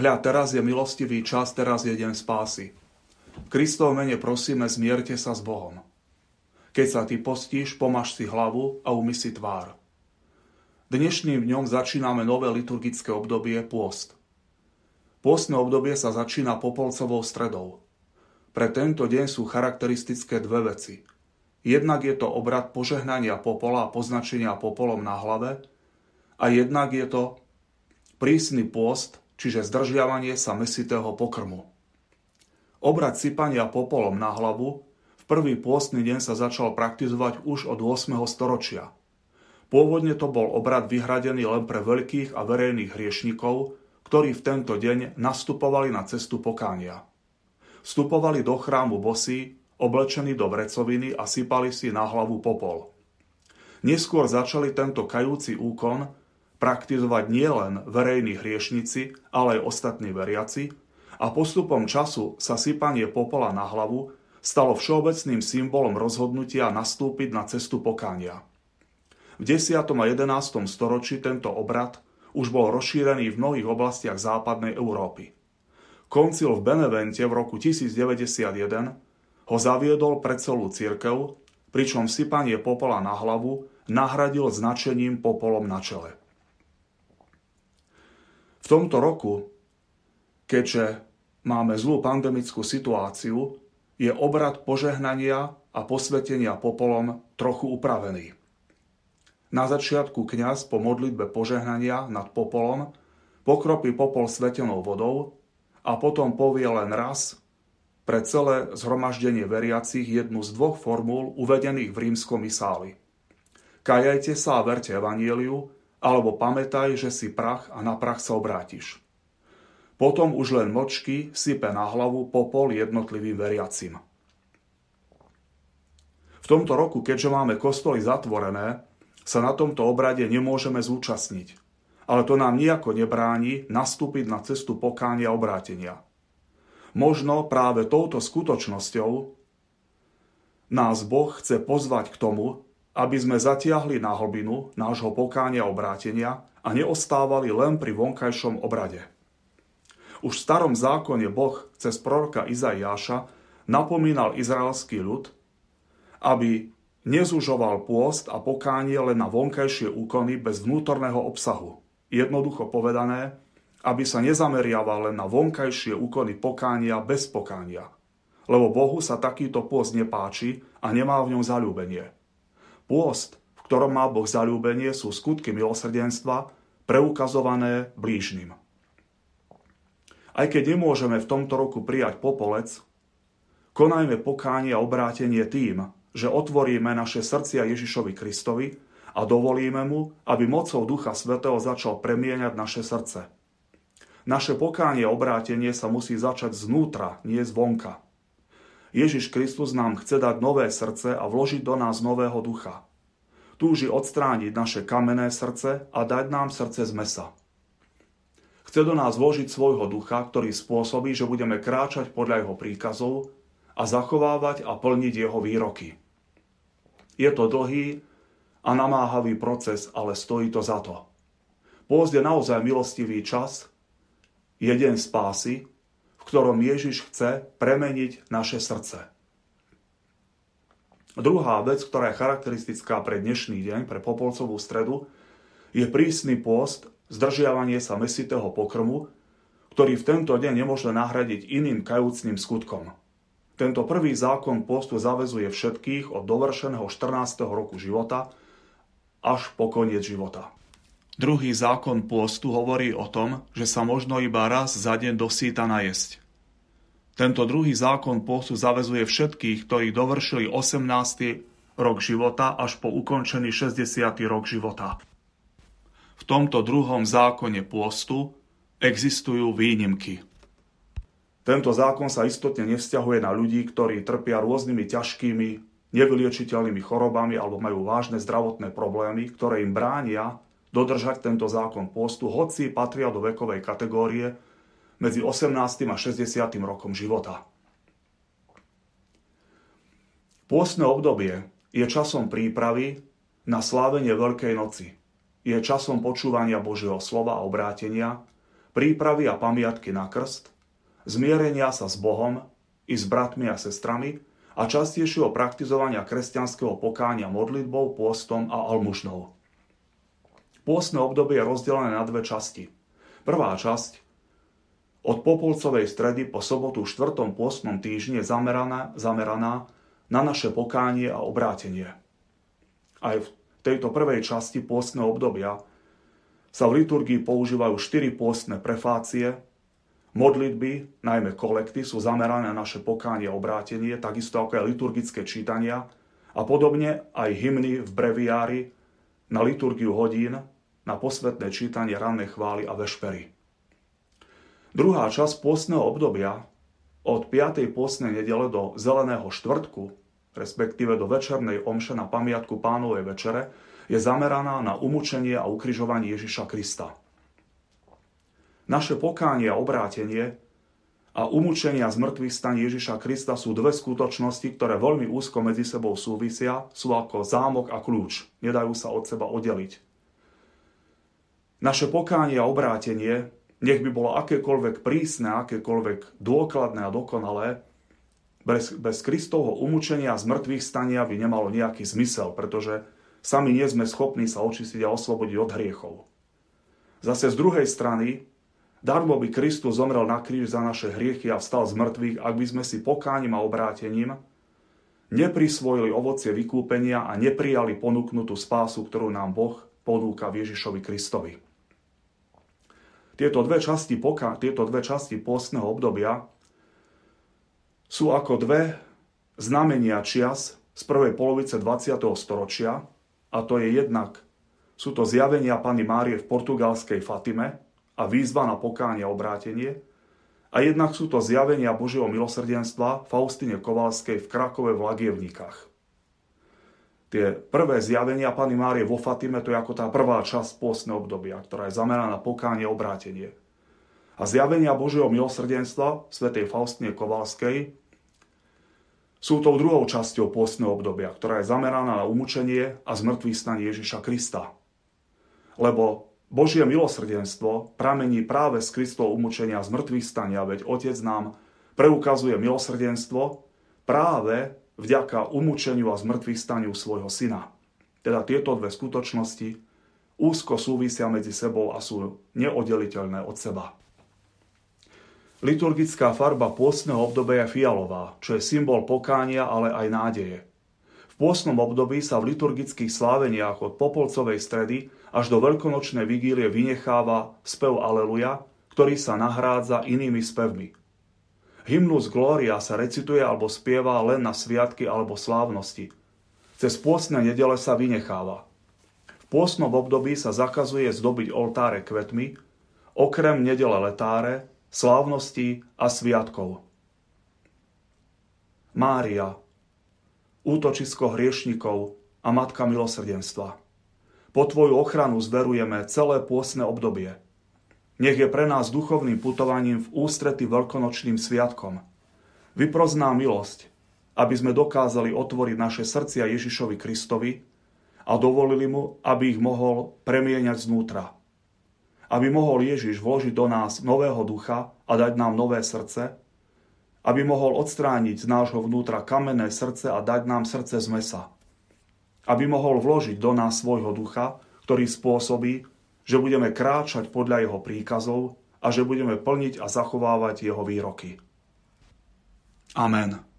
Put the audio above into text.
Hľa, teraz je milostivý čas, teraz je deň spásy. V mene prosíme, zmierte sa s Bohom. Keď sa ty postíš, pomaž si hlavu a umy si tvár. Dnešným dňom začíname nové liturgické obdobie pôst. Pôstne obdobie sa začína popolcovou stredou. Pre tento deň sú charakteristické dve veci. Jednak je to obrad požehnania popola a poznačenia popolom na hlave a jednak je to prísny pôst, čiže zdržiavanie sa mesitého pokrmu. Obrad sypania popolom na hlavu v prvý pôstny deň sa začal praktizovať už od 8. storočia. Pôvodne to bol obrad vyhradený len pre veľkých a verejných hriešnikov, ktorí v tento deň nastupovali na cestu pokánia. Vstupovali do chrámu bosí, oblečení do vrecoviny a sypali si na hlavu popol. Neskôr začali tento kajúci úkon praktizovať nielen verejní hriešnici, ale aj ostatní veriaci a postupom času sa sypanie popola na hlavu stalo všeobecným symbolom rozhodnutia nastúpiť na cestu pokánia. V 10. a 11. storočí tento obrad už bol rozšírený v mnohých oblastiach západnej Európy. Koncil v Benevente v roku 1091 ho zaviedol pre celú církev, pričom sypanie popola na hlavu nahradil značením popolom na čele. Tomto roku, keďže máme zlú pandemickú situáciu, je obrad požehnania a posvetenia popolom trochu upravený. Na začiatku kňaz po modlitbe požehnania nad popolom pokropí popol svetenou vodou a potom povie len raz pre celé zhromaždenie veriacich jednu z dvoch formúl uvedených v rímskom misáli. Kajajte sa a verte evanieliu, alebo pamätaj, že si prach a na prach sa obrátiš. Potom už len močky sype na hlavu popol jednotlivým veriacim. V tomto roku, keďže máme kostoly zatvorené, sa na tomto obrade nemôžeme zúčastniť. Ale to nám nejako nebráni nastúpiť na cestu pokánia a obrátenia. Možno práve touto skutočnosťou nás Boh chce pozvať k tomu, aby sme zatiahli na hlbinu nášho pokánia obrátenia a neostávali len pri vonkajšom obrade. Už v starom zákone Boh cez proroka Izaiáša napomínal izraelský ľud, aby nezužoval pôst a pokánie len na vonkajšie úkony bez vnútorného obsahu. Jednoducho povedané, aby sa nezameriaval len na vonkajšie úkony pokánia bez pokánia. Lebo Bohu sa takýto pôst nepáči a nemá v ňom zalúbenie. Pôst, v ktorom má Boh zalúbenie, sú skutky milosrdenstva, preukazované blížnym. Aj keď nemôžeme v tomto roku prijať popolec, konajme pokánie a obrátenie tým, že otvoríme naše srdcia Ježišovi Kristovi a dovolíme mu, aby mocou Ducha Svetého začal premieňať naše srdce. Naše pokánie a obrátenie sa musí začať znútra, nie zvonka. Ježiš Kristus nám chce dať nové srdce a vložiť do nás nového ducha. Túži odstrániť naše kamenné srdce a dať nám srdce z mesa. Chce do nás vložiť svojho ducha, ktorý spôsobí, že budeme kráčať podľa jeho príkazov a zachovávať a plniť jeho výroky. Je to dlhý a namáhavý proces, ale stojí to za to. Pôzd naozaj milostivý čas, jeden spásy, ktorom Ježiš chce premeniť naše srdce. Druhá vec, ktorá je charakteristická pre dnešný deň, pre Popolcovú stredu, je prísny pôst, zdržiavanie sa mesitého pokrmu, ktorý v tento deň nemôže nahradiť iným kajúcným skutkom. Tento prvý zákon postu zavezuje všetkých od dovršeného 14. roku života až po koniec života. Druhý zákon pôstu hovorí o tom, že sa možno iba raz za deň dosýta najesť. Tento druhý zákon pôstu zavezuje všetkých, ktorí dovršili 18. rok života až po ukončený 60. rok života. V tomto druhom zákone pôstu existujú výnimky. Tento zákon sa istotne nevzťahuje na ľudí, ktorí trpia rôznymi ťažkými, nevyliečiteľnými chorobami alebo majú vážne zdravotné problémy, ktoré im bránia dodržať tento zákon postu, hoci patria do vekovej kategórie medzi 18. a 60. rokom života. Pôstne obdobie je časom prípravy na slávenie Veľkej noci. Je časom počúvania Božieho slova a obrátenia, prípravy a pamiatky na krst, zmierenia sa s Bohom i s bratmi a sestrami a častejšieho praktizovania kresťanského pokánia modlitbou, pôstom a almužnou. Pôstne obdobie je rozdelené na dve časti. Prvá časť od Popolcovej stredy po sobotu v 4. pôstnom týždni je zameraná, zameraná na naše pokánie a obrátenie. Aj v tejto prvej časti pôstneho obdobia sa v liturgii používajú štyri pôstne prefácie, modlitby, najmä kolekty, sú zamerané na naše pokánie a obrátenie, takisto ako aj liturgické čítania a podobne aj hymny v breviári na liturgiu hodín, na posvetné čítanie rannej chvály a vešpery. Druhá časť pôstneho obdobia od 5. pôstnej nedele do zeleného štvrtku, respektíve do večernej omše na pamiatku pánovej večere, je zameraná na umúčenie a ukrižovanie Ježiša Krista. Naše pokánie a obrátenie a umúčenia z mŕtvych staní Ježiša Krista sú dve skutočnosti, ktoré veľmi úzko medzi sebou súvisia, sú ako zámok a kľúč, nedajú sa od seba oddeliť. Naše pokánie a obrátenie, nech by bolo akékoľvek prísne, akékoľvek dôkladné a dokonalé, bez, bez Kristovho umúčenia z mŕtvych stania by nemalo nejaký zmysel, pretože Sami nie sme schopní sa očistiť a oslobodiť od hriechov. Zase z druhej strany, darmo by Kristus zomrel na kríž za naše hriechy a vstal z mŕtvych, ak by sme si pokáním a obrátením neprisvojili ovocie vykúpenia a neprijali ponúknutú spásu, ktorú nám Boh ponúka v Ježišovi Kristovi. Tieto dve časti, poka, tieto dve časti postného obdobia sú ako dve znamenia čias z prvej polovice 20. storočia, a to je jednak, sú to zjavenia Pany Márie v portugalskej Fatime a výzva na pokánie a obrátenie, a jednak sú to zjavenia Božieho milosrdenstva Faustine Kovalskej v Krakove v Lagievnikách. Tie prvé zjavenia Pany Márie vo Fatime, to je ako tá prvá časť pôstneho obdobia, ktorá je zameraná na pokánie a obrátenie. A zjavenia Božieho milosrdenstva svätej Faustine Kovalskej sú tou druhou časťou pôstneho obdobia, ktorá je zameraná na umúčenie a zmrtvý stanie Ježiša Krista. Lebo Božie milosrdenstvo pramení práve z Kristov umúčenia a zmrtvých stania, veď Otec nám preukazuje milosrdenstvo práve vďaka umúčeniu a zmrtvých staniu svojho syna. Teda tieto dve skutočnosti úzko súvisia medzi sebou a sú neoddeliteľné od seba. Liturgická farba pôstneho obdobia je fialová, čo je symbol pokánia, ale aj nádeje. Pôstnom období sa v liturgických sláveniach od Popolcovej stredy až do veľkonočnej vigílie vynecháva spev Aleluja, ktorý sa nahrádza inými spevmi. Hymnus Gloria sa recituje alebo spieva len na sviatky alebo slávnosti. Cez pôstne nedele sa vynecháva. V pôstnom období sa zakazuje zdobiť oltáre kvetmi, okrem nedele letáre, slávností a sviatkov. Mária, útočisko hriešnikov a Matka milosrdenstva. Po Tvoju ochranu zverujeme celé pôsne obdobie. Nech je pre nás duchovným putovaním v ústrety veľkonočným sviatkom. Vyprozná milosť, aby sme dokázali otvoriť naše srdcia Ježišovi Kristovi a dovolili mu, aby ich mohol premieňať znútra aby mohol Ježiš vložiť do nás nového ducha a dať nám nové srdce, aby mohol odstrániť z nášho vnútra kamenné srdce a dať nám srdce z mesa. Aby mohol vložiť do nás svojho ducha, ktorý spôsobí, že budeme kráčať podľa jeho príkazov a že budeme plniť a zachovávať jeho výroky. Amen.